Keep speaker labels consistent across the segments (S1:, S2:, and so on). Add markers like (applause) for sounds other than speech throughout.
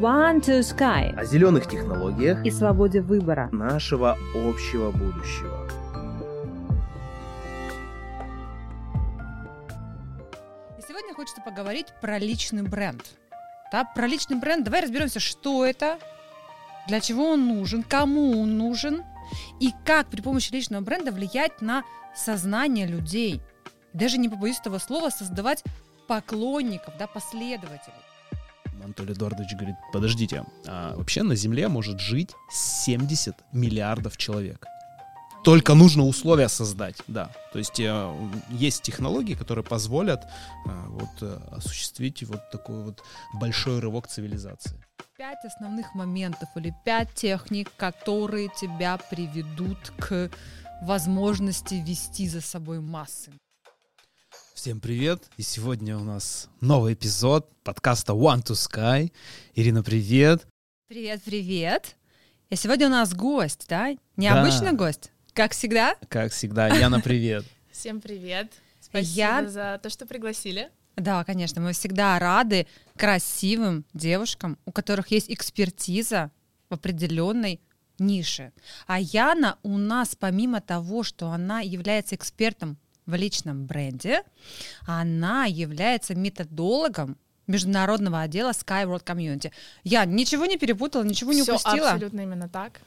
S1: One to Sky
S2: о зеленых технологиях
S1: и свободе выбора.
S2: нашего общего будущего.
S3: И сегодня хочется поговорить про личный бренд. Да, про личный бренд. Давай разберемся, что это, для чего он нужен, кому он нужен и как при помощи личного бренда влиять на сознание людей. Даже не побоюсь этого слова, создавать поклонников, да, последователей.
S4: Анатолий Эдуардович говорит, подождите, а вообще на Земле может жить 70 миллиардов человек. Только нужно условия создать, да. То есть э, есть технологии, которые позволят э, вот э, осуществить вот такой вот большой рывок цивилизации.
S3: Пять основных моментов или пять техник, которые тебя приведут к возможности вести за собой массы.
S4: Всем привет! И сегодня у нас новый эпизод подкаста One to Sky. Ирина, привет!
S3: Привет, привет! И сегодня у нас гость, да? Необычный
S4: Да.
S3: гость, как всегда.
S4: Как всегда, Яна, привет! (laughs)
S5: Всем привет. Спасибо
S3: Я-
S5: за то, что пригласили.
S3: Да, конечно, мы всегда рады красивым девушкам, у которых есть экспертиза в определенной нише. А Яна у нас, помимо того, что она является экспертом в личном бренде, она является методологом международного отдела Sky World Community. Я ничего не перепутала, ничего не
S5: Всё
S3: упустила.
S5: абсолютно именно так.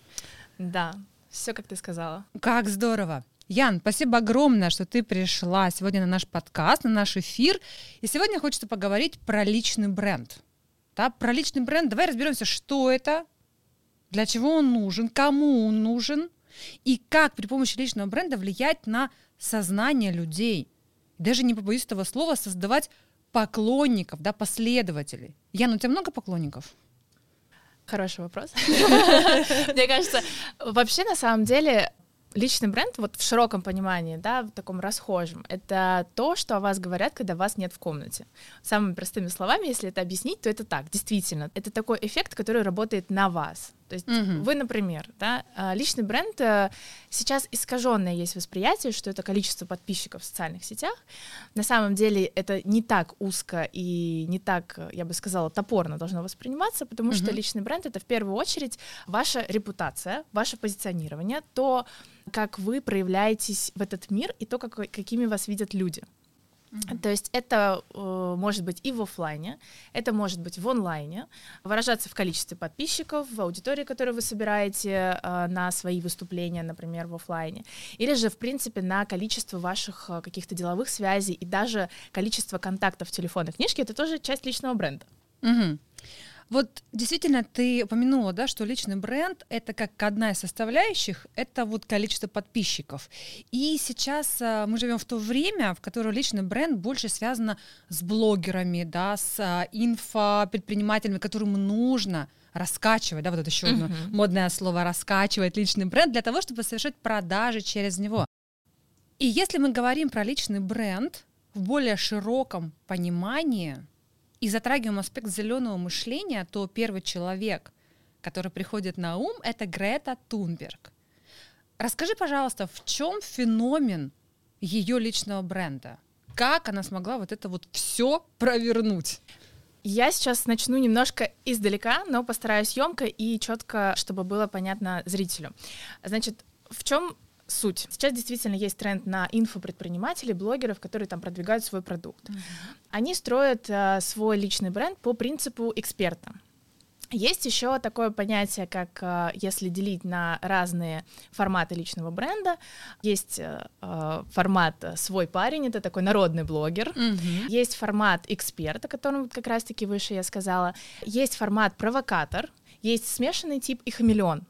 S5: Да, все как ты сказала.
S3: Как здорово. Ян, спасибо огромное, что ты пришла сегодня на наш подкаст, на наш эфир. И сегодня хочется поговорить про личный бренд. Да, про личный бренд. Давай разберемся, что это, для чего он нужен, кому он нужен, и как при помощи личного бренда влиять на сознание людей. Даже не побоюсь этого слова, создавать поклонников, да, последователей. Ян, у тебя много поклонников?
S5: Хороший вопрос. Мне кажется, вообще на самом деле личный бренд, вот в широком понимании, да, в таком расхожем, это то, что о вас говорят, когда вас нет в комнате. Самыми простыми словами, если это объяснить, то это так, действительно. Это такой эффект, который работает на вас. То есть
S3: Мгм.
S5: вы, например, да, а, личный бренд, э, сейчас искаженное есть восприятие, что это количество подписчиков в социальных сетях. На самом деле это не так узко и не так, я бы сказала, топорно должно восприниматься, потому что
S3: Мгм.
S5: личный бренд — это в первую очередь ваша репутация, ваше позиционирование, то, как вы проявляетесь в этот мир и то, как, какими вас видят люди. То есть это э, может быть и в оффлайне, это может быть в онлайне, выражаться в количестве подписчиков, в аудитории, которую вы собираете э, на свои выступления, например, в оффлайне, или же, в принципе, на количество ваших э, каких-то деловых связей и даже количество контактов в телефонной книжке, это тоже часть личного бренда.
S3: Мгм. Вот действительно ты упомянула, да, что личный бренд это как одна из составляющих, это вот количество подписчиков. И сейчас а, мы живем в то время, в которое личный бренд больше связано с блогерами, да, с а, инфопредпринимателями, которым нужно раскачивать, да, вот это еще одно
S5: Мгм.
S3: модное слово раскачивать личный бренд для того, чтобы совершать продажи через него. И если мы говорим про личный бренд в более широком понимании и затрагиваем аспект зеленого мышления, то первый человек, который приходит на ум, это Грета Тунберг. Расскажи, пожалуйста, в чем феномен ее личного бренда? Как она смогла вот это вот все провернуть?
S5: Я сейчас начну немножко издалека, но постараюсь емко и четко, чтобы было понятно зрителю. Значит, в чем суть? Сейчас действительно есть тренд на инфопредпринимателей, блогеров, которые там продвигают свой продукт. Они строят э, свой личный бренд по принципу эксперта. Есть еще такое понятие, как э, если делить на разные форматы личного бренда, есть э, э, формат свой парень, это такой народный блогер, есть формат эксперт, о котором как раз-таки выше я сказала. Есть формат провокатор, есть смешанный тип и хамелеон.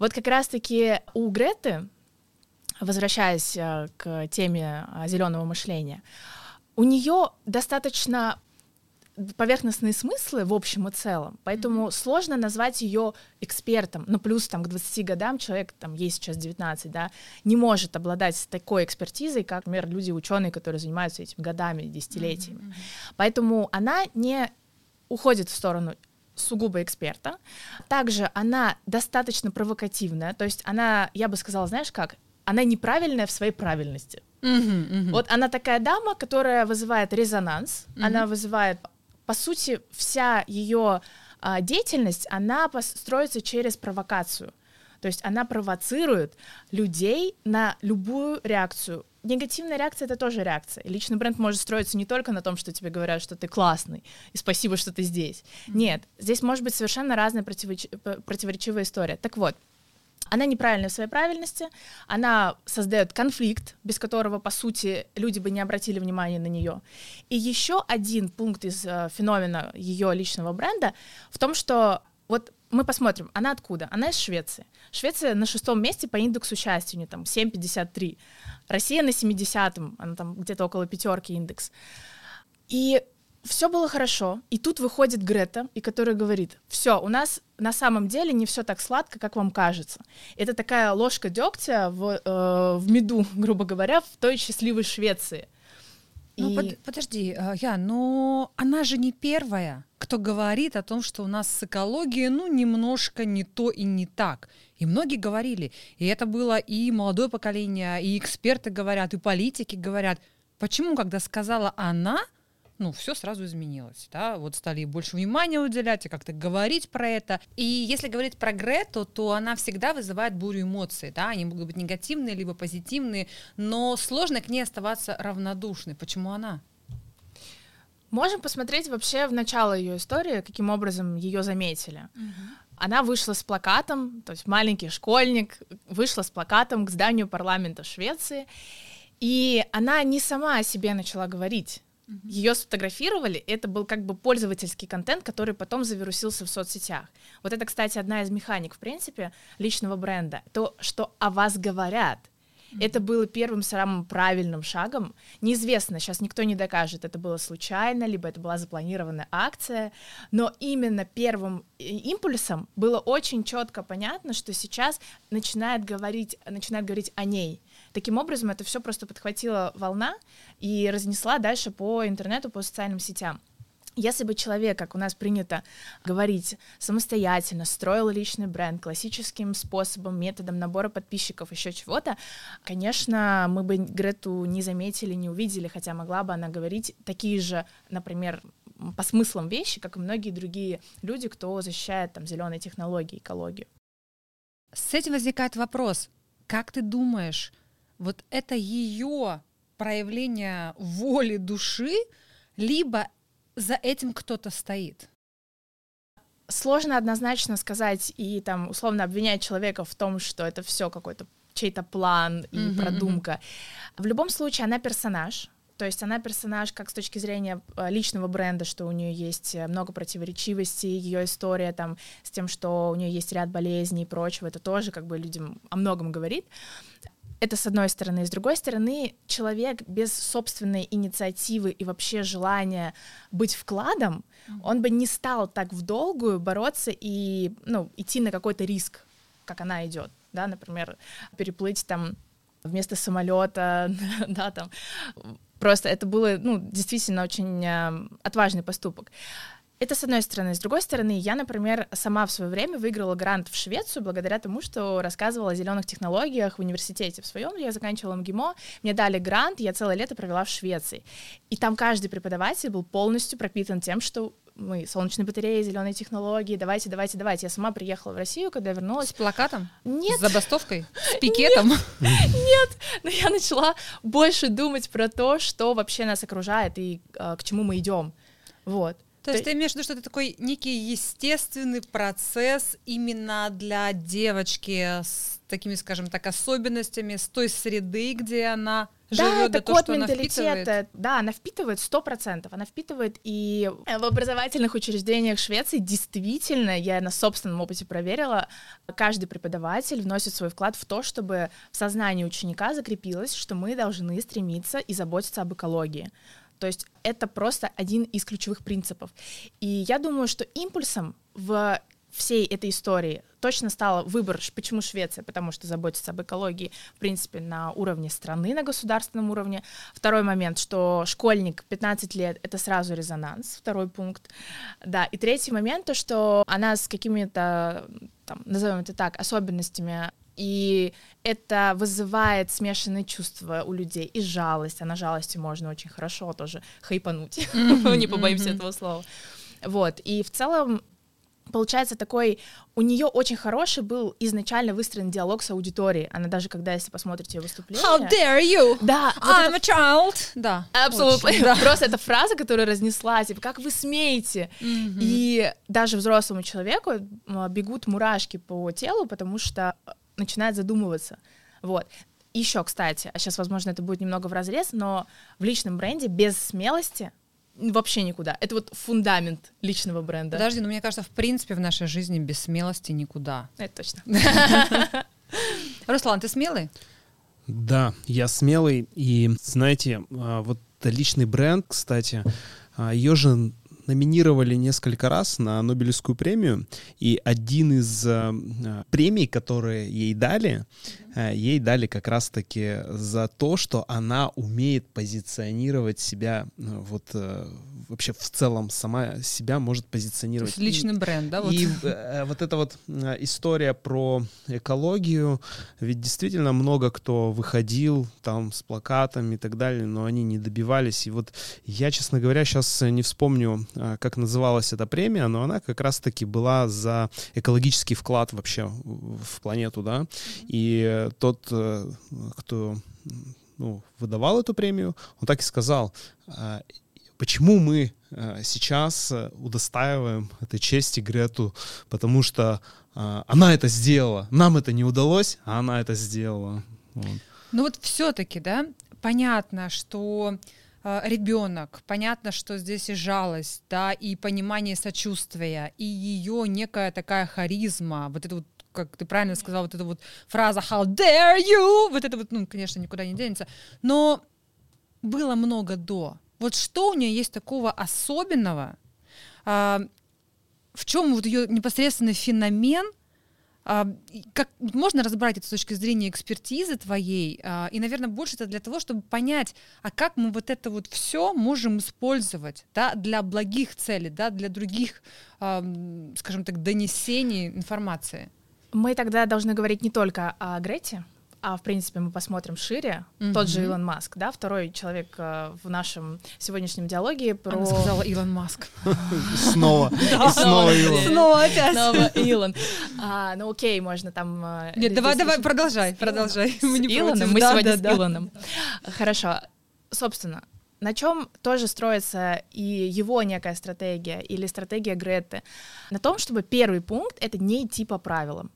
S5: Вот как раз-таки у Греты, возвращаясь э, к теме зеленого мышления, у нее достаточно поверхностные смыслы в общем и целом, поэтому сложно назвать ее экспертом. Ну, плюс там к 20 годам человек, там ей сейчас 19, да, не может обладать такой экспертизой, как, например, люди, ученые, которые занимаются этим годами, десятилетиями. Поэтому она не уходит в сторону сугубо эксперта. Также она достаточно провокативная, то есть она, я бы сказала, знаешь как, она неправильная в своей правильности.
S3: Мгм.
S5: Вот она такая дама, которая вызывает резонанс,
S3: Мгм.
S5: она вызывает, по сути, вся ее а, деятельность, она строится через провокацию. То есть она провоцирует людей на любую реакцию. Негативная реакция — это тоже реакция. И личный бренд может строиться не только на том, что тебе говорят, что ты классный, и спасибо, что ты здесь. Нет, здесь может быть совершенно разная противоречивая история. Так вот, она неправильная в своей правильности, она создает конфликт, без которого, по сути, люди бы не обратили внимания на нее. И еще один пункт из э, феномена ее личного бренда в том, что вот мы посмотрим, она откуда? Она из Швеции. Швеция на шестом месте по индексу счастья, у нее там 7,53. Россия на 70-м, она там где-то около пятерки индекс. И все было хорошо, и тут выходит Грета, и которая говорит, все, у нас на самом деле не все так сладко, как вам кажется. Это такая ложка дегтя в, э, в меду, (laughs) грубо говоря, в той счастливой Швеции.
S3: Ну,
S5: И-
S3: под- подожди, э, я, но она же не первая, кто говорит о том, что у нас с экологией, ну, немножко не то и не так. И многие говорили, и это было и молодое поколение, и эксперты говорят, и политики говорят. Почему, когда сказала она, ну, все сразу изменилось, да, вот стали больше внимания уделять и как-то говорить про это. И если говорить про Грету, то она всегда вызывает бурю эмоций, да, они могут быть негативные, либо позитивные, но сложно к ней оставаться равнодушной. Почему она?
S5: Можем посмотреть вообще в начало ее истории, каким образом ее заметили. Она вышла с плакатом, то есть маленький школьник вышла с плакатом к зданию парламента Швеции, и она не сама о себе начала говорить. Ее сфотографировали, это был как бы пользовательский контент, который потом завирусился в соцсетях. Вот это, кстати, одна из механик, в принципе, личного бренда. То, что о вас говорят. Это было первым самым правильным шагом. Неизвестно, сейчас никто не докажет, это было случайно, либо это была запланированная акция, но именно первым э, импульсом было очень четко понятно, что сейчас начинает говорить, начинает говорить о ней. Таким образом, это все просто подхватила волна и разнесла дальше по интернету, по социальным сетям. Если бы человек, как у нас принято говорить, самостоятельно строил личный бренд классическим способом, методом набора подписчиков, еще чего-то, конечно, мы бы Грету не заметили, не увидели, хотя могла бы она говорить такие же, например, по смыслам вещи, как и многие другие люди, кто защищает там зеленые технологии, экологию.
S3: С этим возникает вопрос, как ты думаешь, вот это ее проявление воли души, либо за этим кто-то стоит?
S5: Сложно однозначно сказать и там условно обвинять человека в том, что это все какой-то чей-то план и
S3: Мгм,
S5: продумка. В любом случае она персонаж, то есть она персонаж как с точки зрения э, личного бренда, что у нее есть э, много противоречивостей, ее история там с тем, что у нее есть ряд болезней и прочего, это тоже как бы людям о многом говорит. Это с одной стороны. С другой стороны, человек без собственной инициативы и вообще желания быть вкладом, он бы не стал так в долгую бороться и ну, идти на какой-то риск, как она идет. Да, например, переплыть там вместо самолета, (laughs) да, там. Просто это было, ну, действительно очень э, отважный поступок. Это с одной стороны. С другой стороны, я, например, сама в свое время выиграла грант в Швецию благодаря тому, что рассказывала о зеленых технологиях в университете в своем. Я заканчивала МГИМО, мне дали грант, я целое лето провела в Швеции. И там каждый преподаватель был полностью пропитан тем, что мы солнечные батареи, зеленые технологии, давайте, давайте, давайте. Я сама приехала в Россию, когда вернулась.
S3: С плакатом?
S5: Нет,
S3: С забастовкой? С пикетом?
S5: но я начала больше думать про то, что вообще нас окружает и э, к чему мы идем. Вот.
S3: То есть ты имеешь в виду, что это такой некий естественный процесс именно для девочки с такими, скажем так, особенностями, с той среды, где она
S5: Да,
S3: живет,
S5: это
S3: то,
S5: код
S3: что она
S5: менталитета.
S3: впитывает?
S5: Да, она впитывает сто процентов. Она впитывает и в образовательных учреждениях Швеции действительно, я на собственном опыте проверила, каждый преподаватель вносит свой вклад в то, чтобы в сознании ученика закрепилось, что мы должны стремиться и заботиться об экологии. То есть это просто один из ключевых принципов. И я думаю, что импульсом в всей этой истории точно стал выбор, почему Швеция, потому что заботится об экологии, в принципе, на уровне страны, на государственном уровне. Второй момент, что школьник 15 лет — это сразу резонанс, второй пункт. Да, и третий момент, то, что она с какими-то, там, назовем это так, особенностями и это вызывает смешанные чувства у людей и жалость, а на жалости можно очень хорошо тоже хайпануть, (laughs) не побоимся этого слова. Вот, и в целом получается такой, у нее очень хороший был изначально выстроен диалог с аудиторией. Она даже, когда, если посмотрите ее выступление...
S3: How dare you?
S5: Да, вот
S3: I'm
S5: это
S3: a child. Да.
S5: Абсолютно.
S3: да. (laughs)
S5: Просто эта фраза, которая разнесла, типа, как вы смеете?
S3: Мгм.
S5: И даже взрослому человеку а, бегут мурашки по телу, потому что начинает задумываться. Вот. Еще, кстати, а сейчас, возможно, это будет немного в разрез, но в личном бренде без смелости вообще никуда. Это вот фундамент личного бренда.
S3: Подожди, но мне кажется, в принципе, в нашей жизни без смелости никуда.
S5: Это точно. (laughs)
S3: Руслан, ты смелый?
S4: Да, я смелый. И знаете, а, вот личный бренд, кстати, ее же номинировали несколько раз на Нобелевскую премию, и один из а, а, премий, которые ей дали, а, ей дали как раз-таки за то, что она умеет позиционировать себя, вот э, вообще в целом сама себя может
S3: То
S4: позиционировать.
S3: есть личный бренд, да? Вот.
S4: И э, вот эта вот э, история про экологию, ведь действительно много кто выходил там с плакатами и так далее, но они не добивались. И вот я, честно говоря, сейчас не вспомню, э, как называлась эта премия, но она как раз-таки была за экологический вклад вообще в планету, да. И тот, э, кто ну, выдавал эту премию, он так и сказал, а, почему мы э, сейчас удостаиваем этой чести Грету, потому что а, она это сделала, нам это не удалось, а она это сделала. Вот.
S3: Ну вот все-таки, да, понятно, что ребенок, понятно, что здесь и жалость, да, и понимание сочувствия, и ее некая такая харизма, вот это вот как ты правильно сказал, вот эта вот фраза «How dare you!» Вот это вот, ну, конечно, никуда не денется. Но было много до. Вот что у нее есть такого особенного, а, в чем вот ее непосредственный феномен, а, как можно разобрать это с точки зрения экспертизы твоей, а, и, наверное, больше это для того, чтобы понять, а как мы вот это вот все можем использовать, да, для благих целей, да, для других, скажем так, донесений информации.
S5: Мы тогда должны говорить не только о Грете, а в принципе мы посмотрим шире. Тот же. Илон Маск, да, второй человек э, в нашем сегодняшнем диалоге про...
S3: Она сказала Илон Маск. (laughs) (laughs)
S4: Снова. Снова Илон.
S3: Снова опять.
S5: Снова (laughs) Илон. А, ну окей, можно там... э,
S3: Нет, давай, давай, продолжай, продолжай.
S5: Илоном?
S3: Мы не
S5: Илоном? сегодня
S3: да,
S5: с
S3: да.
S5: Илоном. Хорошо. Собственно, на чем тоже строится и его некая стратегия или стратегия Греты? На том, чтобы первый пункт — это не идти по правилам.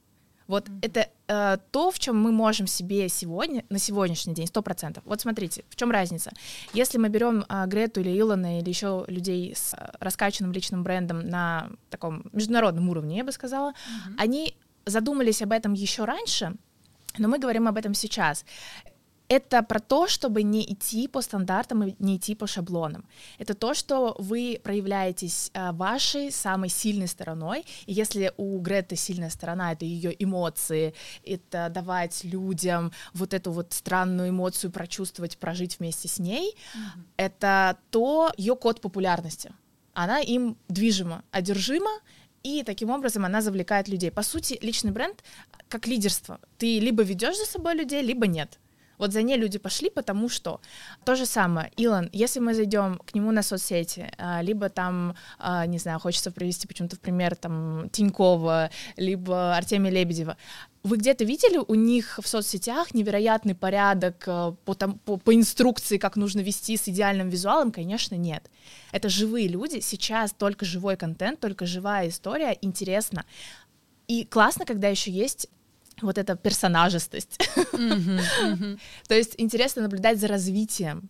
S5: Вот это э, то, в чем мы можем себе сегодня, на сегодняшний день, сто процентов. Вот смотрите, в чем разница. Если мы берем э, Грету или Илона или еще людей с э, раскачанным личным брендом на таком международном уровне, я бы сказала, они задумались об этом еще раньше, но мы говорим об этом сейчас. Это про то, чтобы не идти по стандартам и не идти по шаблонам. Это то, что вы проявляетесь а, вашей самой сильной стороной. И если у Греты сильная сторона — это ее эмоции, это давать людям вот эту вот странную эмоцию прочувствовать, прожить вместе с ней, это то ее код популярности. Она им движима, одержима, и таким образом она завлекает людей. По сути, личный бренд как лидерство. Ты либо ведешь за собой людей, либо нет. Вот за ней люди пошли, потому что то же самое. Илон, если мы зайдем к нему на соцсети, а, либо там, а, не знаю, хочется привести почему-то в пример там Тинькова, либо Артемия Лебедева, вы где-то видели у них в соцсетях невероятный порядок э, по, там, по, по инструкции, как нужно вести с идеальным визуалом? Конечно, нет. Это живые люди, сейчас только живой контент, только живая история, интересно. И классно, когда еще есть вот эта
S3: мгм.
S5: То есть интересно наблюдать за развитием.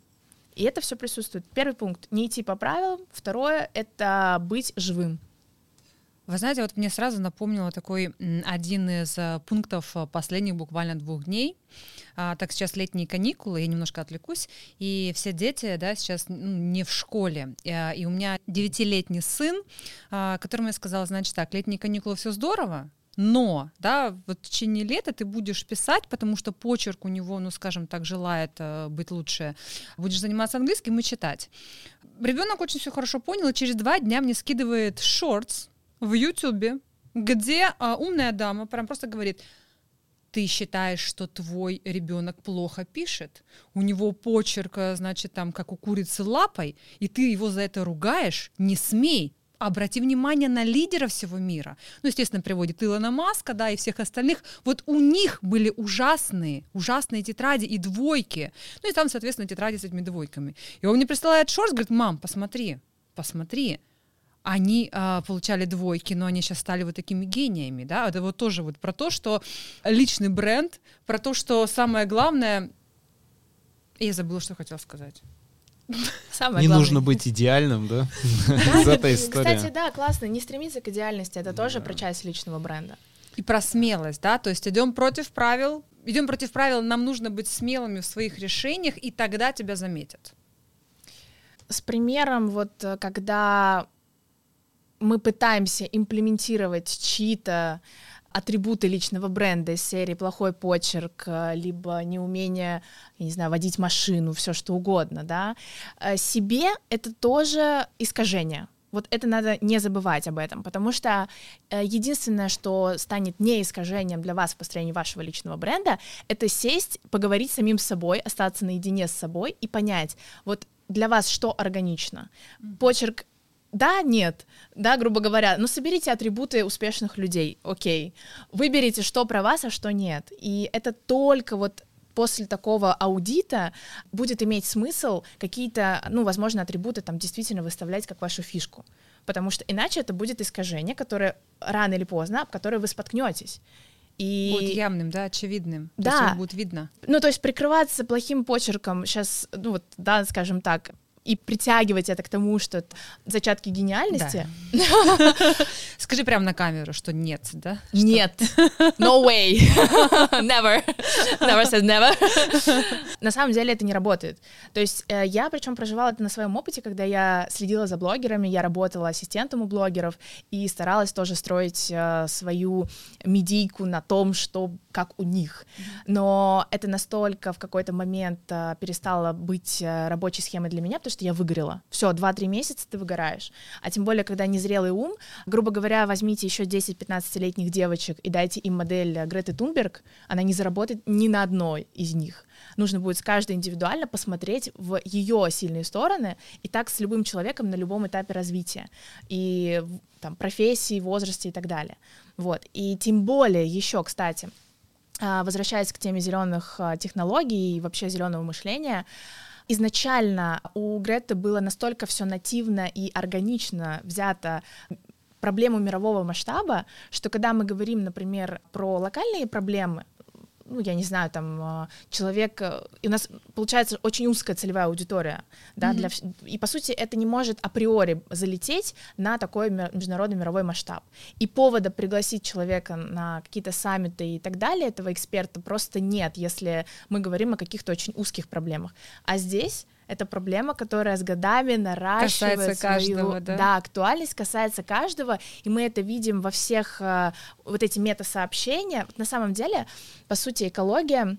S5: И это все присутствует. Первый пункт — не идти по правилам. Второе — это быть живым.
S3: Вы знаете, вот мне сразу напомнило такой один из э, пунктов э, последних буквально двух дней. А, так сейчас летние каникулы, я немножко отвлекусь, и все дети, да, сейчас ну, не в школе. Э, И у меня девятилетний сын, а, которому я сказала, значит так, летние каникулы все здорово, но, да, вот в течение лета ты будешь писать, потому что почерк у него, ну, скажем так, желает э, быть лучше. Будешь заниматься английским и читать. Ребенок очень все хорошо понял, и через два дня мне скидывает шортс в Ютубе, где а, умная дама прям просто говорит, ты считаешь, что твой ребенок плохо пишет, у него почерк, э, значит, там, как у курицы лапой, и ты его за это ругаешь, не смей, обрати внимание на лидеров всего мира. Ну, естественно, приводит Илона Маска, да, и всех остальных. Вот у них были ужасные, ужасные тетради и двойки. Ну, и там, соответственно, тетради с этими двойками. И он мне присылает шорт, говорит, мам, посмотри, посмотри. Они а, получали двойки, но они сейчас стали вот такими гениями, да. Это вот тоже вот про то, что личный бренд, про то, что самое главное... Я забыла, что хотела сказать.
S5: Самое
S4: Не
S5: главное.
S4: нужно быть идеальным, да?
S5: Да,
S4: Из этой
S5: Кстати, да, классно. Не стремиться к идеальности. Это тоже про часть личного бренда.
S3: и про смелость, да, то есть идем против правил, идем против правил, нам нужно быть смелыми в своих решениях, и тогда тебя заметят.
S5: С примером, вот э, когда мы пытаемся имплементировать чьи-то атрибуты личного бренда из серии плохой почерк, э, либо неумение, я не знаю, водить машину, все что угодно, да, э, себе это тоже искажение. Вот это надо не забывать об этом, потому что э, единственное, что станет не искажением для вас в построении вашего личного бренда, это сесть, поговорить с самим собой, остаться наедине с собой и понять, вот для вас что органично. Почерк да, нет, да, грубо говоря, но соберите атрибуты успешных людей, окей, выберите, что про вас, а что нет, и это только вот после такого аудита будет иметь смысл какие-то, ну, возможно, атрибуты там действительно выставлять как вашу фишку, потому что иначе это будет искажение, которое рано или поздно, об которое вы споткнетесь. И
S3: Будет явным, да, очевидным. То
S5: Да.
S3: есть его будет видно.
S5: ну, то есть прикрываться плохим почерком сейчас, ну вот, да, скажем так, и притягивать это к тому, что зачатки гениальности. (laughs)
S3: Скажи прямо на камеру, что нет, да?
S5: Нет, no way, (laughs) never, never says never. На самом деле это не работает. То есть э, я причем проживала это на своем опыте, когда я следила за блогерами, я работала ассистентом у блогеров и старалась тоже строить э, свою медийку на том, что как у них. Но это настолько в какой-то момент э, перестало быть э, рабочей схемой для меня, потому что я выгорела. Все, 2-3 месяца ты выгораешь. А тем более, когда незрелый ум, грубо говоря, возьмите еще 10-15-летних девочек и дайте им модель Греты Тунберг, она не заработает ни на одной из них. Нужно будет с каждой индивидуально посмотреть в ее сильные стороны, и так с любым человеком на любом этапе развития. И там, профессии, возрасте и так далее. Вот. И тем более еще, кстати, возвращаясь к теме зеленых а, технологий и вообще зеленого мышления, изначально у Греты было настолько все нативно и органично взято проблему мирового масштаба, что когда мы говорим, например, про локальные проблемы, ну, я не знаю, там, а, человек, э, и у нас получается очень узкая целевая аудитория, да, для, вс- и, по сути, это не может априори залететь на такой ме- международный мировой масштаб. И повода пригласить человека на какие-то саммиты и так далее, этого эксперта просто нет, если мы говорим о каких-то очень узких проблемах. А здесь это проблема, которая с годами наращивает
S3: Касается
S5: свою,
S3: каждого, да?
S5: актуальность касается каждого, и мы это видим во всех э, вот эти мета-сообщения. На самом деле, по сути, экология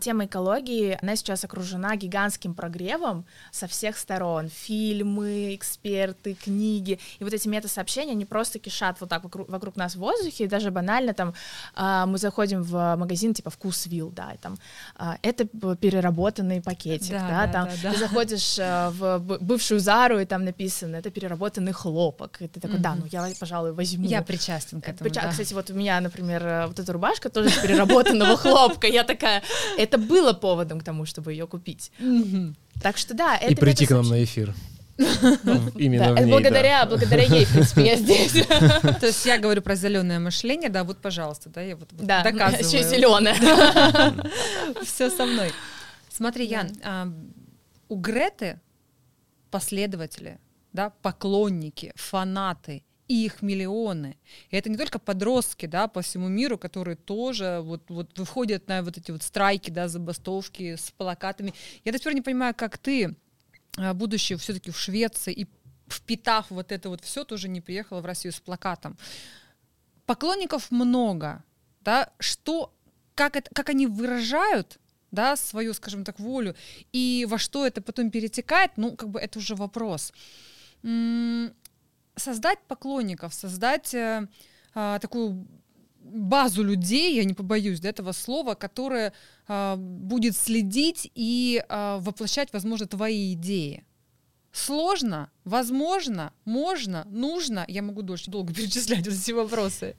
S5: Тема экологии, она сейчас окружена гигантским прогревом со всех сторон. Фильмы, эксперты, книги. И вот эти мета-сообщения, они просто кишат вот так вокруг, вокруг нас в воздухе. И даже банально там а, мы заходим в магазин типа «Вкусвилл», да, и там а, это переработанный пакетик,
S3: Да,
S5: да,
S3: да,
S5: там
S3: да, да.
S5: ты заходишь а, в бывшую Зару, и там написано «это переработанный хлопок». И ты такой, да, ну я, пожалуй, возьму.
S3: Я причастен к
S5: Э,
S3: этому,
S5: прича-
S3: да.
S5: Кстати, вот у меня, например, э, вот эта рубашка тоже переработанного (laughs) хлопка. Я такая, это было поводом к тому, чтобы ее купить. Так что да, это
S6: И прийти к нам на эфир. (laughs) Именно
S5: Да,
S6: ней,
S5: благодаря, благодаря ей, в принципе, я здесь. (laughs)
S3: То есть я говорю про зеленое мышление, да, вот, пожалуйста, да, я вот, вот
S5: Да,
S3: доказываю.
S5: еще зеленая. (laughs)
S3: Все со мной. Смотри, Ян, а, у Греты последователи, да, поклонники, фанаты, и их миллионы. И это не только подростки, да, по всему миру, которые тоже вот, вот выходят на вот эти вот страйки, да, забастовки с плакатами. Я до сих пор не понимаю, как ты, а, будучи все-таки в Швеции и впитав вот это вот все, тоже не приехала в Россию с плакатом. Поклонников много, да, что, как, это, как они выражают да, свою, скажем так, волю, и во что это потом перетекает, ну, как бы это уже вопрос. М, Создать поклонников, создать э, а, такую базу людей, я не побоюсь да, этого слова, которая а, будет следить и а, воплощать, возможно, твои идеи. Сложно, возможно, можно, нужно. Я могу дольше долго (laughs) перечислять эти вопросы.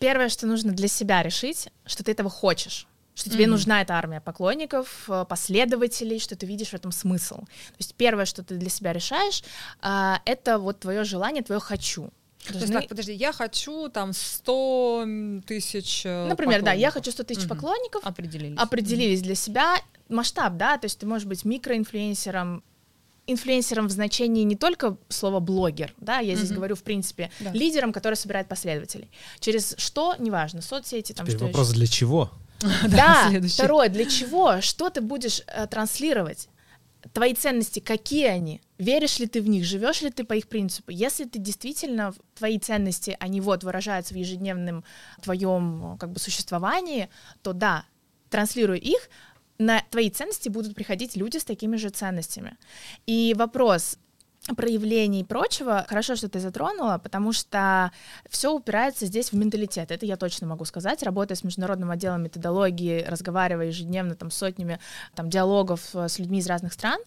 S5: Первое, что нужно для себя решить, что ты этого хочешь что тебе
S3: Мгм.
S5: нужна эта армия поклонников, э, последователей, что ты видишь в этом смысл. То есть первое, что ты для себя решаешь, а, это вот твое желание, твое хочу.
S3: То есть,
S5: Должны-
S3: так, подожди, я хочу там 100 тысяч э,
S5: Например, да, я
S3: поклонников.
S5: хочу 100 тысяч
S3: Мгм.
S5: поклонников,
S3: Определились.
S5: определились для себя масштаб, да, то есть ты можешь быть микроинфлюенсером, инфлюенсером в значении не только слова блогер, да, я здесь
S3: Мгм.
S5: говорю в принципе
S3: Да.
S5: лидером, который собирает последователей. Через что, неважно, соцсети, там
S6: Теперь
S5: что
S6: вопрос,
S5: ещё.
S6: для чего? (laughs)
S5: Да, второе, для чего? Что ты будешь э, транслировать? Твои ценности, какие они? Веришь ли ты в них? Живешь ли ты по их принципу? Если ты действительно твои ценности, они вот выражаются в ежедневном твоем как бы существовании, то да, транслируй их. На твои ценности будут приходить люди с такими же ценностями. И вопрос проявлений и прочего, хорошо, что ты затронула, потому что все упирается здесь в менталитет. Это я точно могу сказать, работая с международным отделом методологии, разговаривая ежедневно там сотнями там, диалогов э, с людьми из разных стран,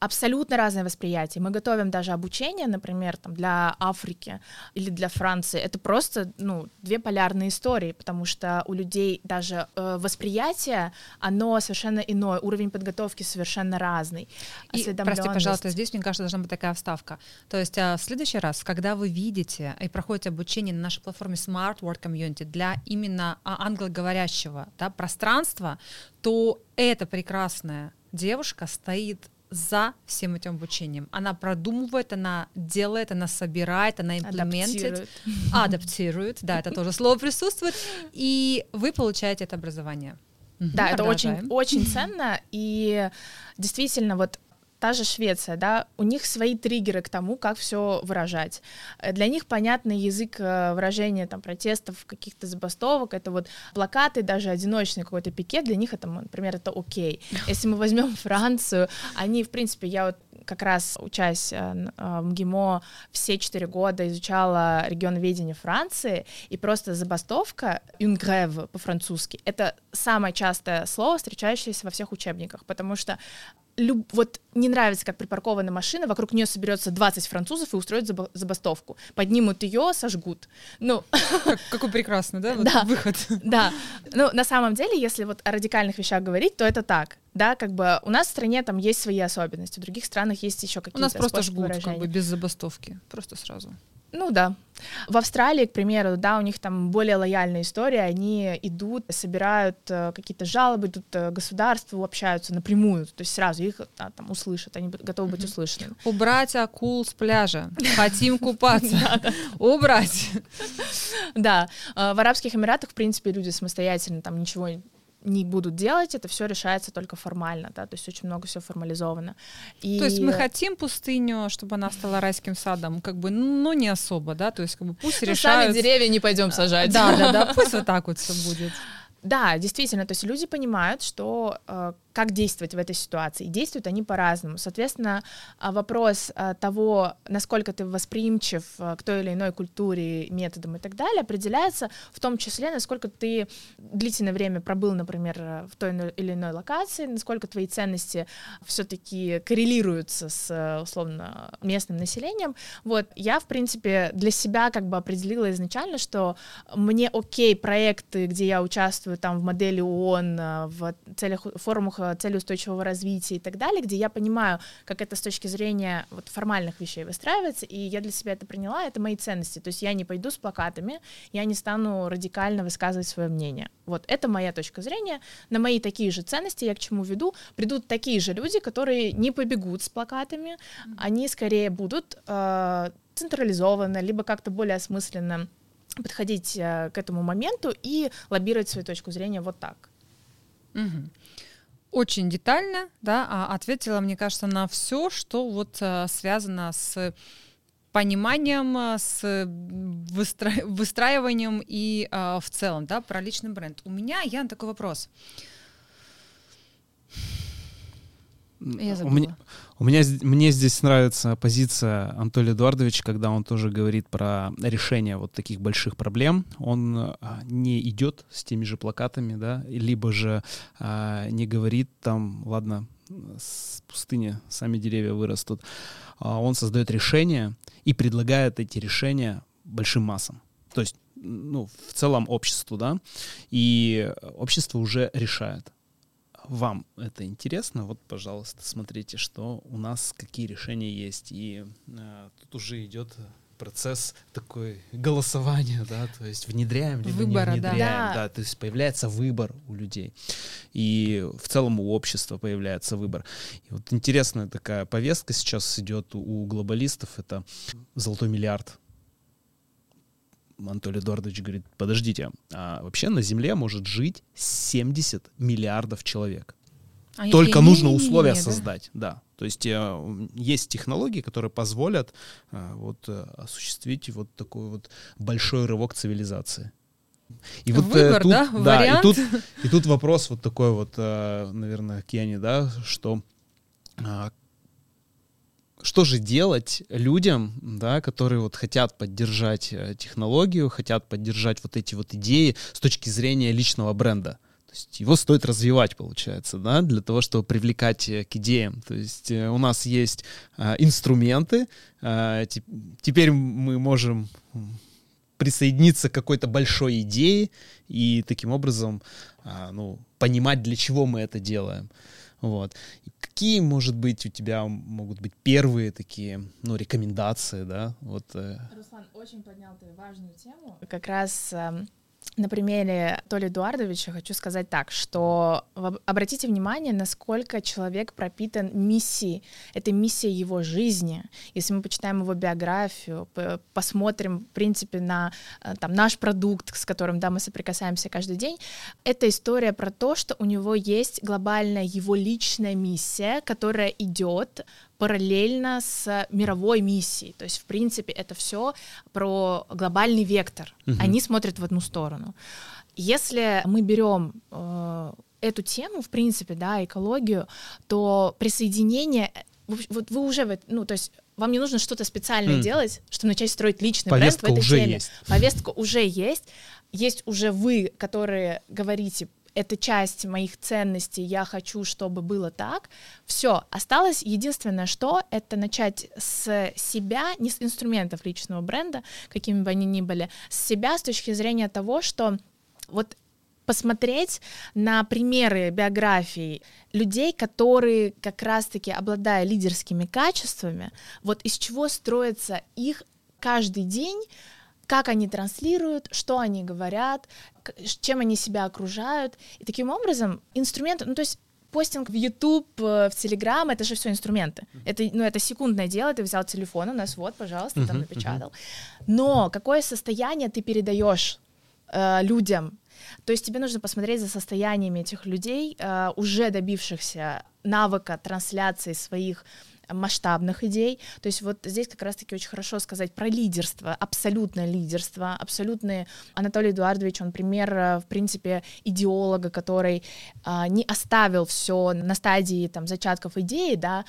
S5: абсолютно разное восприятие. Мы готовим даже обучение, например, там, для Африки или для Франции. Это просто ну, две полярные истории, потому что у людей даже э, восприятие, оно совершенно иное, уровень подготовки совершенно разный.
S3: И, прости, пожалуйста, здесь, мне кажется, должна быть такая вставка. То есть а, в следующий раз, когда вы видите и проходите обучение на нашей платформе Smart Work Community для именно а, англоговорящего да, пространства, то эта прекрасная девушка стоит за всем этим обучением. Она продумывает, она делает, она собирает, она имплементирует,
S5: Адаптирует.
S3: адаптирует, да, это тоже слово присутствует, и вы получаете это образование.
S5: Да, это очень,
S3: продолжаем.
S5: очень ценно, и действительно, вот та же Швеция, да, у них свои триггеры к тому, как все выражать. Э, Для них понятный язык э, выражения там протестов, каких-то забастовок, это вот плакаты, даже одиночный какой-то пикет, для них это, например, это окей. (laughs) Если мы возьмем Францию, они, в принципе, я вот как раз учась э, в МГИМО все четыре года изучала регионоведение Франции, и просто забастовка, une по-французски, это самое частое слово, встречающееся во всех учебниках, потому что люб- вот не нравится, как припаркована машина, вокруг нее соберется 20 французов и устроят забо- забастовку. Поднимут ее, сожгут. Ну,
S3: Как- какой прекрасный, да, вот
S5: Да.
S3: выход.
S5: да. Ну, на самом деле, если вот о радикальных вещах говорить, то это так. Да, как бы у нас в стране там есть свои особенности, в других странах есть еще
S3: У
S5: какие-то
S3: нас просто жгут, как
S5: выражения.
S3: бы без забастовки, просто сразу.
S5: Ну да. В Австралии, к примеру, да, у них там более лояльная история, они идут, собирают э, какие-то жалобы, идут э, к государству, общаются напрямую, то есть сразу их а, там услышат, они готовы быть
S3: Мгм.
S5: услышанными.
S3: Убрать акул с пляжа. (laughs) Хотим купаться. Убрать. (laughs)
S5: Да, э, в Арабских Эмиратах, в принципе, люди самостоятельно там ничего не будут делать, это все решается только формально, да, то есть очень много все формализовано. И...
S3: То есть мы хотим пустыню, чтобы она стала райским садом, как бы, но не особо, да, то есть как бы пусть
S5: Ну, сами
S3: решают.
S5: деревья не пойдем сажать.
S3: Да, да, да, (laughs) пусть вот так вот все будет.
S5: Да, действительно, то есть люди понимают, что э, как действовать в этой ситуации. Действуют они по-разному. Соответственно, а, вопрос а, того, насколько ты восприимчив а, к той или иной культуре, методам и так далее, определяется в том числе, насколько ты длительное время пробыл, например, в той или иной локации, насколько твои ценности все-таки коррелируются с, условно, местным населением. Вот, я, в принципе, для себя как бы определила изначально, что мне окей проекты, где я участвую там в модели ООН, в целях, форумах э, цели устойчивого развития и так далее, где я понимаю, как это с точки зрения вот, формальных вещей выстраивается, и я для себя это приняла, это мои ценности. То есть я не пойду с плакатами, я не стану радикально высказывать свое мнение. Вот это моя точка зрения. На мои такие же ценности я к чему веду. Придут такие же люди, которые не побегут с плакатами, они скорее будут э, централизованно, либо как-то более осмысленно подходить э, к этому моменту и лоббировать свою точку зрения вот так.
S3: Мгм. Очень детально, да, а, ответила, мне кажется, на все, что вот а, связано с пониманием, а, с выстра- выстраиванием и а, в целом, да, про личный бренд. У меня, Ян, такой вопрос. Я
S4: У меня, у меня мне здесь нравится позиция Анатолия Эдуардовича, когда он тоже говорит про решение вот таких больших проблем. Он а, не идет с теми же плакатами, да, либо же а, не говорит там, ладно, с пустыни сами деревья вырастут. А, Он создает решения и предлагает эти решения большим массам. То есть, ну, в целом обществу, да, и общество уже решает. Вам это интересно? Вот, пожалуйста, смотрите, что у нас, какие решения есть. И э, тут уже идет процесс такой голосования, да, то есть внедряем либо
S3: Выбора,
S4: не внедряем,
S5: Да.
S4: да, то есть появляется выбор у людей. И в целом у общества появляется выбор. И вот интересная такая повестка сейчас идет у- у глобалистов, это золотой миллиард. Анатолий Эдуардович говорит, подождите, а вообще на Земле может жить 70 миллиардов человек.
S3: Они
S4: Только нужно условия
S3: да?
S4: создать, да. То есть э, есть технологии, которые позволят э, вот э, осуществить вот такой вот большой рывок цивилизации. И вот
S3: Выбор,
S4: тут,
S3: да?
S4: и
S3: Вариант?
S4: тут, и тут вопрос вот такой вот, наверное, к Яне, да, что а, что же делать людям, да, которые вот хотят поддержать э, технологию, хотят поддержать вот эти вот идеи с точки зрения личного бренда? То есть его стоит развивать, получается, да, для того, чтобы привлекать э, к идеям. То есть э, у нас есть инструменты, теп- теперь мы можем присоединиться к какой-то большой идее и таким образом а, ну, понимать, для чего мы это делаем. Вот. Какие, может быть, у тебя могут быть первые такие, ну, рекомендации, да? Вот, э,
S5: Руслан очень поднял ты важную тему. Как раз эм, на примере Толи Эдуардовича хочу сказать так, что обратите внимание, насколько человек пропитан миссией. Это миссия его жизни. Если мы почитаем его биографию, посмотрим, в принципе, на э, там, наш продукт, с которым да, мы соприкасаемся каждый день, это история про то, что у него есть глобальная его личная миссия, которая идет параллельно с мировой миссией. То есть, в принципе, это все про глобальный вектор.
S4: Мгм.
S5: Они смотрят в одну сторону. Если мы берем э, эту тему, в принципе, да, экологию, то присоединение, э, вот вы уже, ну, то есть вам не нужно что-то специальное
S4: М.
S5: делать, чтобы начать строить личный
S4: повестка
S5: бренд в этой
S4: уже
S5: теме.
S4: есть.
S5: Повестка уже есть. Есть уже вы, которые говорите, это часть моих ценностей, я хочу, чтобы было так. Все, осталось единственное, что это начать с себя, не с инструментов личного бренда, какими бы они ни были, с себя с точки зрения того, что вот посмотреть на примеры биографий людей, которые как раз-таки, обладая лидерскими качествами, вот из чего строится их каждый день, как они транслируют, что они говорят, чем они себя окружают. И таким образом инструмент, ну то есть постинг в YouTube, э, в Telegram, это же все инструменты. Это, ну, это секундное дело, ты взял телефон, у нас вот, пожалуйста, там напечатал. Но какое состояние ты передаешь э, людям? То есть тебе нужно посмотреть за состояниями этих людей, э, уже добившихся навыка трансляции своих масштабных идей. То есть вот здесь как раз-таки очень хорошо сказать про лидерство, абсолютное лидерство, абсолютный Анатолий Эдуардович, он пример, э, в принципе, идеолога, который а, не оставил все на стадии там зачатков идеи, да,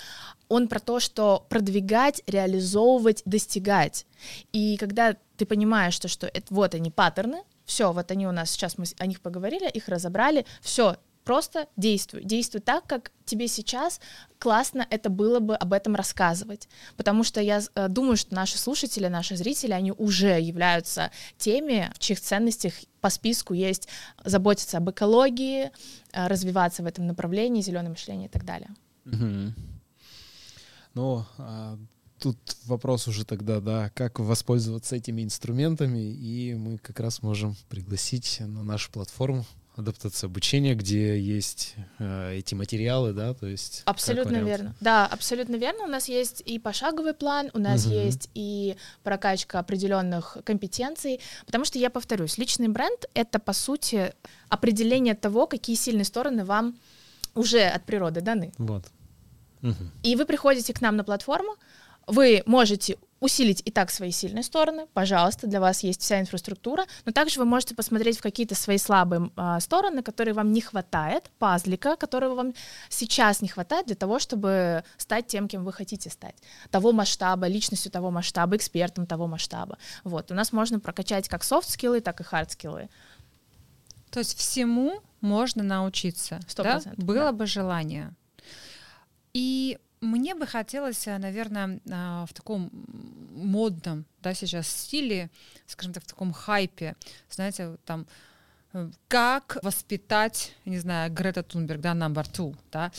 S5: он про то, что продвигать, реализовывать, достигать. И когда ты понимаешь, что, что это, вот они паттерны, все, вот они у нас, сейчас мы о них поговорили, их разобрали, все, просто действуй. Действуй так, как тебе сейчас классно это было бы об этом рассказывать. Потому что я э, думаю, что наши слушатели, наши зрители, они уже являются теми, в чьих ценностях по списку есть заботиться об экологии, э, развиваться в этом направлении, зеленое мышление и так далее.
S4: Мгм. Ну, а, тут вопрос уже тогда, да, как воспользоваться этими инструментами, и мы как раз можем пригласить на нашу платформу адаптация обучения, где есть э, эти материалы, да, то есть...
S5: Абсолютно верно. Да, абсолютно верно. У нас есть и пошаговый план, у нас
S4: Мгм.
S5: есть и прокачка определенных компетенций, потому что я повторюсь, личный бренд это по сути определение того, какие сильные стороны вам уже от природы даны.
S4: Вот. Мгм.
S5: И вы приходите к нам на платформу, вы можете усилить и так свои сильные стороны, пожалуйста, для вас есть вся инфраструктура, но также вы можете посмотреть в какие-то свои слабые а, стороны, которые вам не хватает, пазлика, которого вам сейчас не хватает для того, чтобы стать тем, кем вы хотите стать, того масштаба, личностью того масштаба, экспертом того масштаба. Вот, у нас можно прокачать как софт-скиллы, так и хард-скиллы.
S3: То есть всему можно научиться.
S5: Сто
S3: да?
S5: процентов,
S3: Было
S5: да.
S3: бы желание. И мне бы хотелось, наверное, в таком модном, да, сейчас стиле, скажем так, в таком хайпе, знаете, там э, как воспитать, не знаю, Грета Тунберг, да, number two, да.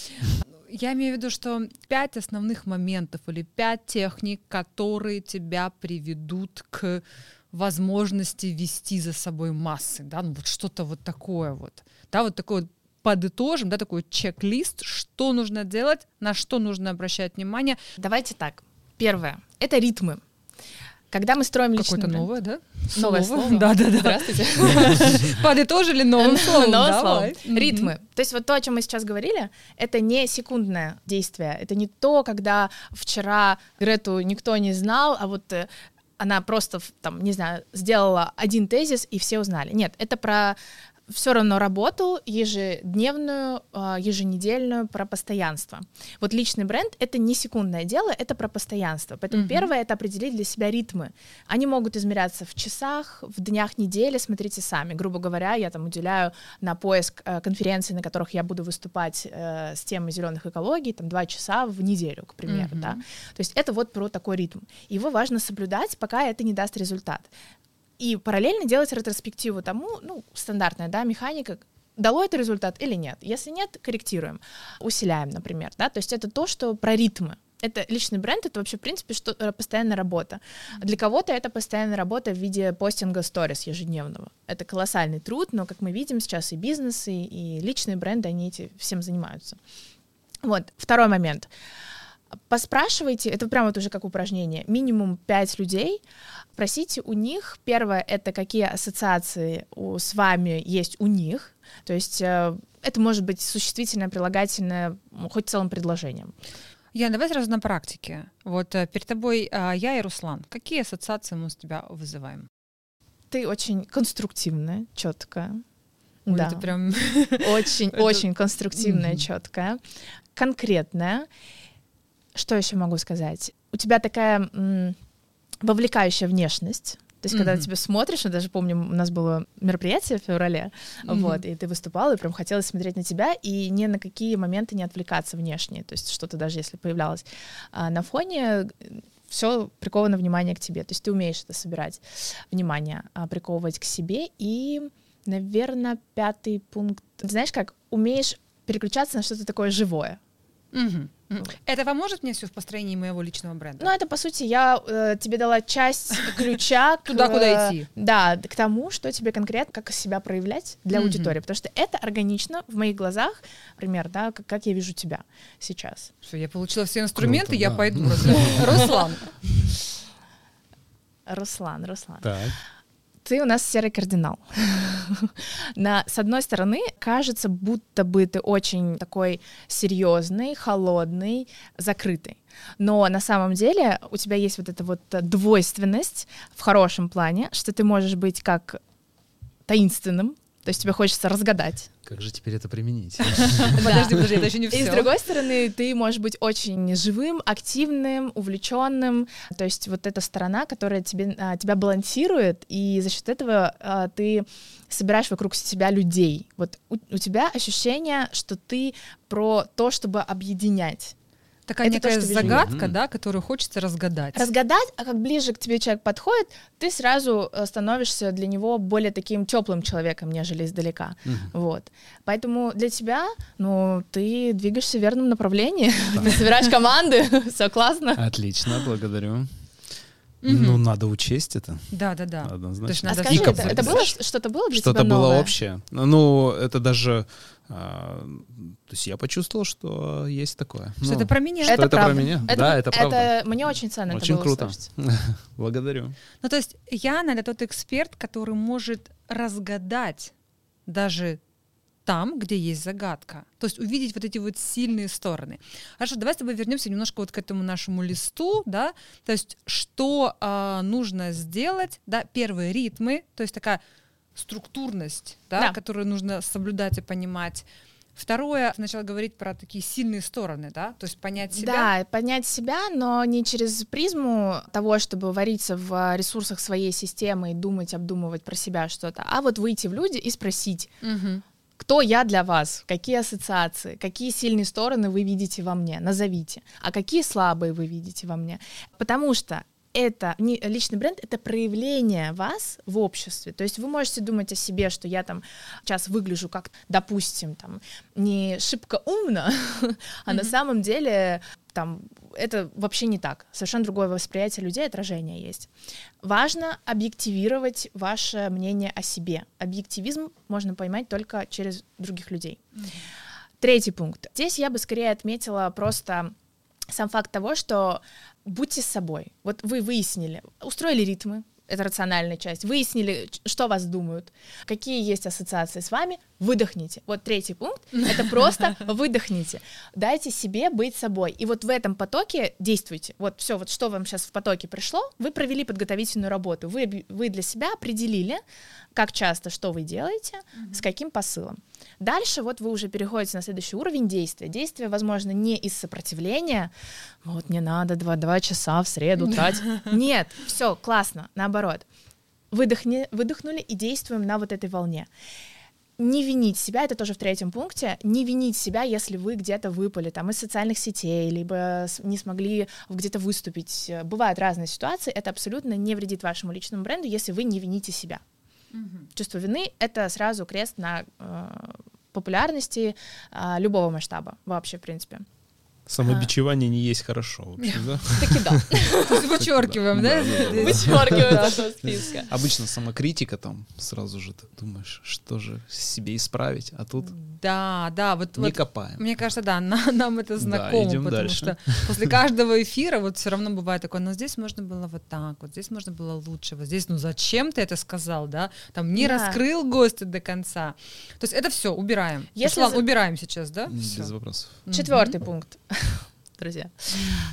S3: Я имею в виду, что пять основных моментов или пять техник, которые тебя приведут к возможности вести за собой массы, да, ну вот что-то вот такое вот, да, вот такое вот подытожим, да, такой чек-лист, что нужно делать, на что нужно обращать внимание.
S5: Давайте так. Первое — это ритмы. Когда мы строим личный
S3: Какое-то новое, да?
S5: Новое слово? (laughs)
S3: Да, да, да.
S5: Здравствуйте. (laughs)
S3: Подытожили новым (laughs) словом.
S5: Новое
S3: Давай.
S5: слово. Ритмы. То есть вот то, о чем мы сейчас говорили, это не секундное действие. Это не то, когда вчера Грету никто не знал, а вот э, она просто, там, не знаю, сделала один тезис, и все узнали. Нет, это про все равно работу ежедневную, а, еженедельную, про постоянство. Вот личный бренд — это не секундное дело, это про постоянство. Поэтому
S3: Мгм.
S5: первое — это определить для себя ритмы. Они могут измеряться в часах, в днях недели, смотрите сами. Грубо говоря, я там уделяю на поиск э, конференций, на которых я буду выступать э, с темой зеленых экологий, там два часа в неделю, к примеру,
S3: Мгм.
S5: да. То есть это вот про такой ритм. Его важно соблюдать, пока это не даст результат. И параллельно делать ретроспективу тому, ну, стандартная, да, механика, дало это результат или нет. Если нет, корректируем, усиляем, например, да, то есть это то, что про ритмы. Это личный бренд, это вообще, в принципе, что, э, постоянная работа. Для кого-то это постоянная работа в виде постинга сторис ежедневного. Это колоссальный труд, но, как мы видим, сейчас и бизнесы, и личные бренды, они эти всем занимаются. Вот, второй момент. Поспрашивайте, это прямо вот уже как упражнение, минимум пять людей, просите у них, первое, это какие ассоциации у, с вами есть у них, то есть э, это может быть существительное, прилагательное, хоть целым предложением.
S3: Ян, давай сразу на практике. Вот э, перед тобой а, я и Руслан. Какие ассоциации мы с тебя вызываем?
S5: Ты очень конструктивная, четкая.
S3: Ой,
S5: да.
S3: Это прям... (laughs)
S5: Очень,
S3: Это-
S5: очень конструктивная, четкая, конкретная. Что еще могу сказать? У тебя такая вовлекающая внешность. То есть, когда ты тебя смотришь, я даже помню, у нас было мероприятие в феврале,
S3: Мгм.
S5: вот, и ты выступала, и прям хотелось смотреть на тебя, и ни на какие моменты не отвлекаться внешне. То есть, что-то даже если появлялось а, на фоне, все приковано внимание к тебе. То есть, ты умеешь это собирать, внимание а, приковывать к себе. И, наверное, пятый пункт. Знаешь как, умеешь переключаться на что-то такое живое.
S3: Это поможет мне все в построении моего личного бренда?
S5: Ну, это, по сути, я э, тебе дала часть (laughs) ключа к,
S3: Туда, куда
S5: э,
S3: идти.
S5: Да, к тому, что тебе конкретно, как себя проявлять для аудитории. Потому что это органично в моих глазах, например, да, как, как я вижу тебя сейчас.
S3: Всё, я получила все инструменты,
S6: Круто,
S3: я
S6: да.
S3: пойду. (laughs) Руслан.
S5: Руслан, Руслан.
S6: Так.
S5: Ты у нас серый кардинал. (laughs) На, с одной стороны, кажется, будто бы ты очень такой серьезный, холодный, закрытый. Но на самом деле у тебя есть вот эта вот двойственность в хорошем плане, что ты можешь быть как таинственным, то есть тебе хочется разгадать.
S6: Как же теперь это применить? (laughs)
S3: Подожди, подожди, это еще не
S5: И
S3: все.
S5: с другой стороны, ты можешь быть очень живым, активным, увлеченным. То есть вот эта сторона, которая тебе, а, тебя балансирует, и за счет этого а, ты собираешь вокруг себя людей. Вот у, у тебя ощущение, что ты про то, чтобы объединять.
S3: Такая
S5: Это то,
S3: некая
S5: я.
S3: загадка,
S6: Мгм.
S3: да, которую хочется разгадать.
S5: Разгадать, а как ближе к тебе человек подходит, ты сразу э, становишься для него более таким теплым человеком, нежели издалека.
S6: Мгм.
S5: Вот. Поэтому для тебя, ну, ты двигаешься в верном направлении. (laughs) Ты собираешь команды, (laughs) все классно.
S6: Отлично, благодарю.
S3: Мгм.
S6: Ну, надо учесть это.
S3: Да, да, да.
S6: Однозначно.
S3: То есть
S5: А
S3: надо
S5: скажи,
S6: Ика
S5: это, это было что-то было для
S6: Что-то
S5: тебя
S6: было
S5: новое?
S6: общее. Ну, это даже... а, то есть я почувствовал, что есть такое.
S3: Что
S6: Ну,
S3: это про меня.
S6: что
S5: Это
S6: это про меня.
S5: Это,
S6: Да, это правда.
S5: мне очень ценно
S6: Очень
S5: это было
S6: круто.
S5: услышать. (laughs)
S6: Благодарю.
S3: Ну, то есть Яна — это тот эксперт, который может разгадать даже там, где есть загадка. То есть увидеть вот эти вот сильные стороны. Хорошо, давай с тобой вернемся немножко вот к этому нашему листу, да, то есть что а, нужно сделать, да, первые ритмы, то есть такая структурность, да,
S5: Да.
S3: которую нужно соблюдать и понимать. Второе, сначала говорить про такие сильные стороны, да, то есть понять себя.
S5: Да, понять себя, но не через призму того, чтобы вариться в ресурсах своей системы и думать, обдумывать про себя что-то, а вот выйти в люди и спросить,
S3: Мгм.
S5: Кто я для вас? Какие ассоциации? Какие сильные стороны вы видите во мне? Назовите. А какие слабые вы видите во мне? Потому что это не личный бренд, это проявление вас в обществе. То есть вы можете думать о себе, что я там сейчас выгляжу как, допустим, там не шибко умно, (laughs) а на самом деле там это вообще не так. Совершенно другое восприятие людей, отражение есть. Важно объективировать ваше мнение о себе. Объективизм можно поймать только через других людей. Третий пункт. Здесь я бы скорее отметила просто сам факт того, что будьте собой. Вот вы выяснили, устроили ритмы, это рациональная часть, выяснили, что вас думают, какие есть ассоциации с вами, выдохните. Вот третий пункт — это просто (laughs) выдохните. Дайте себе быть собой. И вот в этом потоке действуйте. Вот все, вот что вам сейчас в потоке пришло, вы провели подготовительную работу, вы, вы для себя определили, как часто, что вы делаете, mm-hmm. с каким посылом. Дальше вот вы уже переходите на следующий уровень действия. Действие, возможно, не из сопротивления, вот мне надо два, два часа в среду (laughs) тратить. Нет, все, классно, наоборот. Выдохни, выдохнули и действуем на вот этой волне не винить себя, это тоже в третьем пункте, не винить себя, если вы где-то выпали там из социальных сетей, либо не смогли где-то выступить. Бывают разные ситуации, это абсолютно не вредит вашему личному бренду, если вы не вините себя. Угу. Чувство вины — это сразу крест на э, популярности э, любого масштаба вообще, в принципе.
S6: Самобичевание не есть хорошо вообще, да?
S5: Таки да. (laughs)
S3: Вычеркиваем, да?
S5: Вычеркиваем этого списка.
S6: Обычно самокритика там сразу же ты думаешь, что же себе исправить, а тут
S3: да, да, вот
S6: не копаем.
S3: Мне кажется, да, нам это знакомо, потому что после каждого эфира вот все равно бывает такое, но здесь можно было вот так, вот здесь можно было лучше, вот здесь, ну зачем ты это сказал, да? Там не раскрыл гостя до конца. То есть это все убираем. Если убираем сейчас, да?
S6: Без вопросов.
S5: Четвертый пункт (laughs) друзья.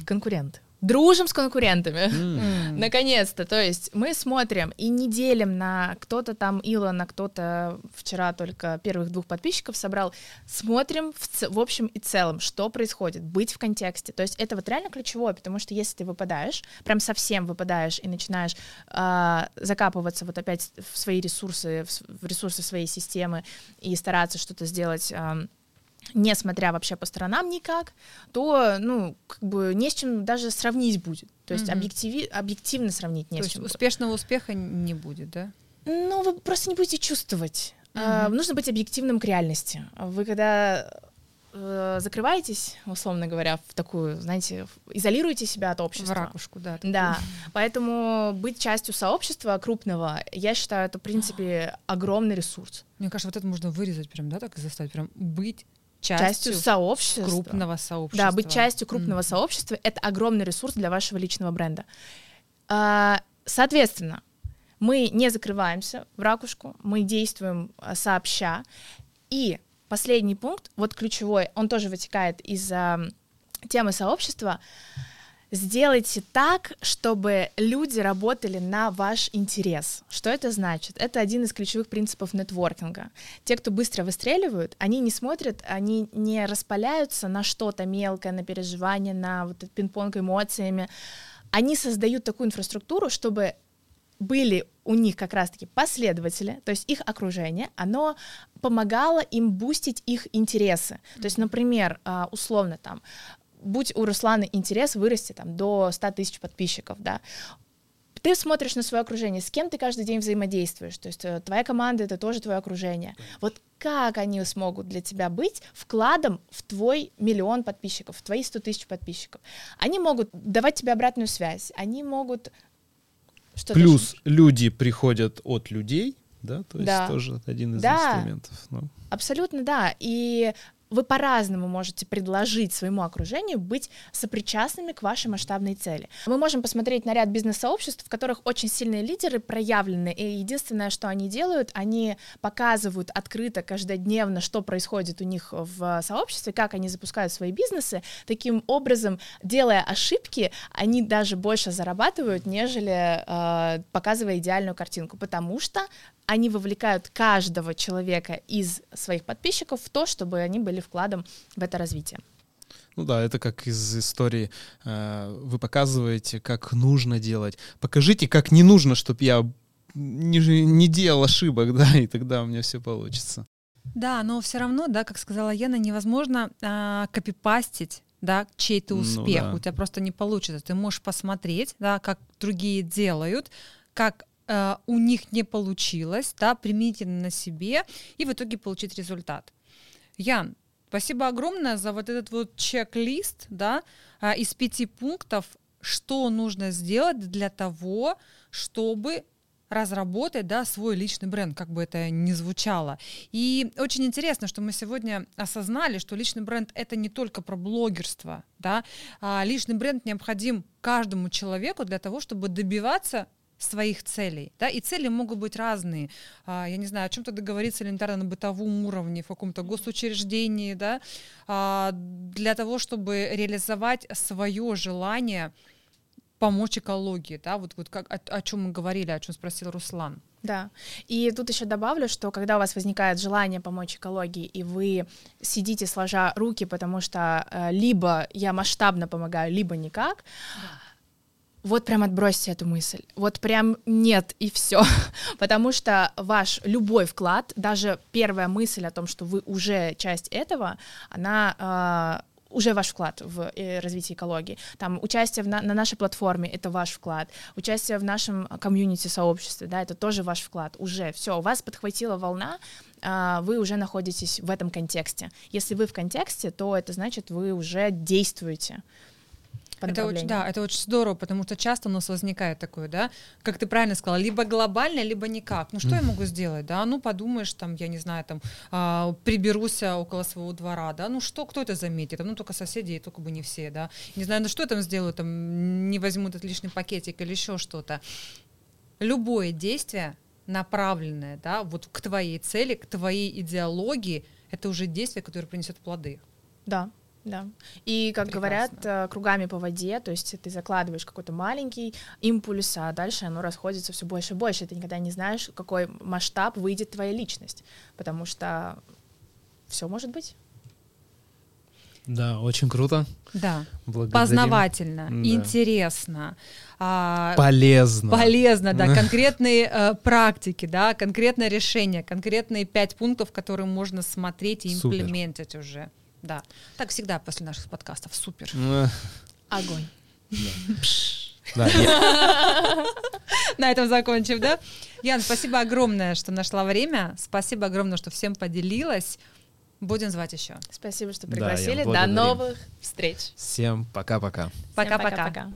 S5: Конкуренты. Дружим с конкурентами. Mm. Наконец-то. То есть мы смотрим и не делим на кто-то там Илона, кто-то вчера только первых двух подписчиков собрал. Смотрим в, ц- в общем и целом, что происходит, быть в контексте. То есть это вот реально ключевое, потому что если ты выпадаешь, прям совсем выпадаешь и начинаешь э, закапываться вот опять в свои ресурсы, в, в ресурсы своей системы и стараться что-то сделать э, не смотря вообще по сторонам никак, то, ну, как бы не с чем даже сравнить будет. То есть mm-hmm. объективи- объективно сравнить не
S3: то
S5: с чем.
S3: успешного успеха не будет, да?
S5: Ну, вы просто не будете чувствовать. Mm-hmm. А, нужно быть объективным к реальности. Вы когда э, закрываетесь, условно говоря, в такую, знаете, изолируете себя от общества.
S3: В ракушку, да.
S5: Такую. Да, поэтому быть частью сообщества крупного, я считаю, это, в принципе, (gasps) огромный ресурс.
S3: Мне кажется, вот это можно вырезать прям, да, так и заставить, прям быть
S5: частью, частью сообщества.
S3: Крупного сообщества.
S5: Да, быть частью крупного mm-hmm. сообщества — это огромный ресурс для вашего личного бренда. А, соответственно, мы не закрываемся в ракушку, мы действуем а, сообща. И последний пункт, вот ключевой, он тоже вытекает из а, темы сообщества — Сделайте так, чтобы люди работали на ваш интерес. Что это значит? Это один из ключевых принципов нетворкинга. Те, кто быстро выстреливают, они не смотрят, они не распаляются на что-то мелкое, на переживание, на вот пинг-понг эмоциями. Они создают такую инфраструктуру, чтобы были у них как раз-таки последователи, то есть их окружение, оно помогало им бустить их интересы. То есть, например, а, условно там будь у Руслана интерес вырасти там до 100 тысяч подписчиков, да, ты смотришь на свое окружение, с кем ты каждый день взаимодействуешь, то есть э, твоя команда — это тоже твое окружение. Вот как они смогут для тебя быть вкладом в твой миллион подписчиков, в твои 100 тысяч подписчиков? Они могут давать тебе обратную связь, они могут...
S6: Что Плюс люди приходят от людей, да, то есть да. тоже один из
S5: да.
S6: инструментов. Ну.
S5: Абсолютно, да. И вы по-разному можете предложить своему окружению быть сопричастными к вашей масштабной цели. Мы можем посмотреть на ряд бизнес-сообществ, в которых очень сильные лидеры проявлены, и единственное, что они делают, они показывают открыто, каждодневно, что происходит у них в сообществе, как они запускают свои бизнесы. Таким образом, делая ошибки, они даже больше зарабатывают, нежели э, показывая идеальную картинку, потому что они вовлекают каждого человека из своих подписчиков в то, чтобы они были вкладом в это развитие.
S6: Ну да, это как из истории. Э, вы показываете, как нужно делать. Покажите, как не нужно, чтобы я не, не делал ошибок, (laughs) да, и тогда у меня все получится.
S3: Да, но все равно, да, как сказала Яна, невозможно а, копипастить да, чей-то
S4: Ну
S3: успех.
S4: да.
S3: У тебя просто не получится. Ты можешь посмотреть, да, как другие делают, как э, у них не получилось, да, применительно на себе, и в итоге получить результат. Ян, спасибо огромное за вот этот вот чек-лист, да, а, из пяти пунктов, что нужно сделать для того, чтобы разработать да, свой личный бренд, как бы это ни звучало. И очень интересно, что мы сегодня осознали, что личный бренд это не только про блогерство, да, а личный бренд необходим каждому человеку для того, чтобы добиваться своих целей, да, и цели могут быть разные. А, я не знаю, о чем-то договориться элементарно на бытовом уровне, в каком-то госучреждении, да, а, для того, чтобы реализовать свое желание помочь экологии, да, вот, вот как, о, о чем мы говорили, о чем спросил Руслан.
S5: Да. И тут еще добавлю, что когда у вас возникает желание помочь экологии, и вы сидите сложа руки, потому что э, либо я масштабно помогаю, либо никак, вот прям отбросьте эту мысль. Вот прям нет и все. (laughs) Потому что ваш любой вклад, даже первая мысль о том, что вы уже часть этого, она э, уже ваш вклад в э, развитие экологии. Там участие в на, на нашей платформе это ваш вклад, участие в нашем комьюнити сообществе, да, это тоже ваш вклад. Уже все, у вас подхватила волна, а, вы уже находитесь в этом контексте. Если вы в контексте, то это значит вы уже действуете.
S3: Это очень, да, это очень здорово, потому что часто у нас возникает такое, да, как ты правильно сказала, либо глобально, либо никак. Ну что я могу сделать, да? Ну подумаешь, там, я не знаю, там, а, приберусь а, около своего двора, да? Ну что, кто это заметит? Ну только соседи, и только бы не все, да? Не знаю, ну что я там сделаю, там, не возьму этот лишний пакетик или еще что-то. Любое действие направленное, да, вот к твоей цели, к твоей идеологии, это уже действие, которое принесет плоды.
S5: Да, да. И, как
S3: Прекрасно.
S5: говорят, э, кругами по воде, то есть ты закладываешь какой-то маленький импульс, а дальше оно расходится все больше и больше. Ты никогда не знаешь, какой масштаб выйдет твоя личность, потому что все может быть.
S6: Да, очень круто.
S3: Да.
S6: Благодарим.
S3: познавательно,
S6: Да.
S3: интересно, а,
S6: Полезно.
S3: полезно, да, (laughs) конкретные э, практики, да, конкретное решение, конкретные пять пунктов, которые можно смотреть и
S6: Супер.
S3: имплементить уже. Да. Так всегда после наших подкастов. Супер.
S6: Э,
S5: Огонь.
S6: Да, (laughs)
S3: На этом закончим, да? Ян, спасибо огромное, что нашла время. Спасибо огромное, что всем поделилась. Будем звать еще.
S5: Спасибо, что
S6: Да,
S5: пригласили. До новых встреч. Всем
S3: Пока-пока.
S5: пока-пока.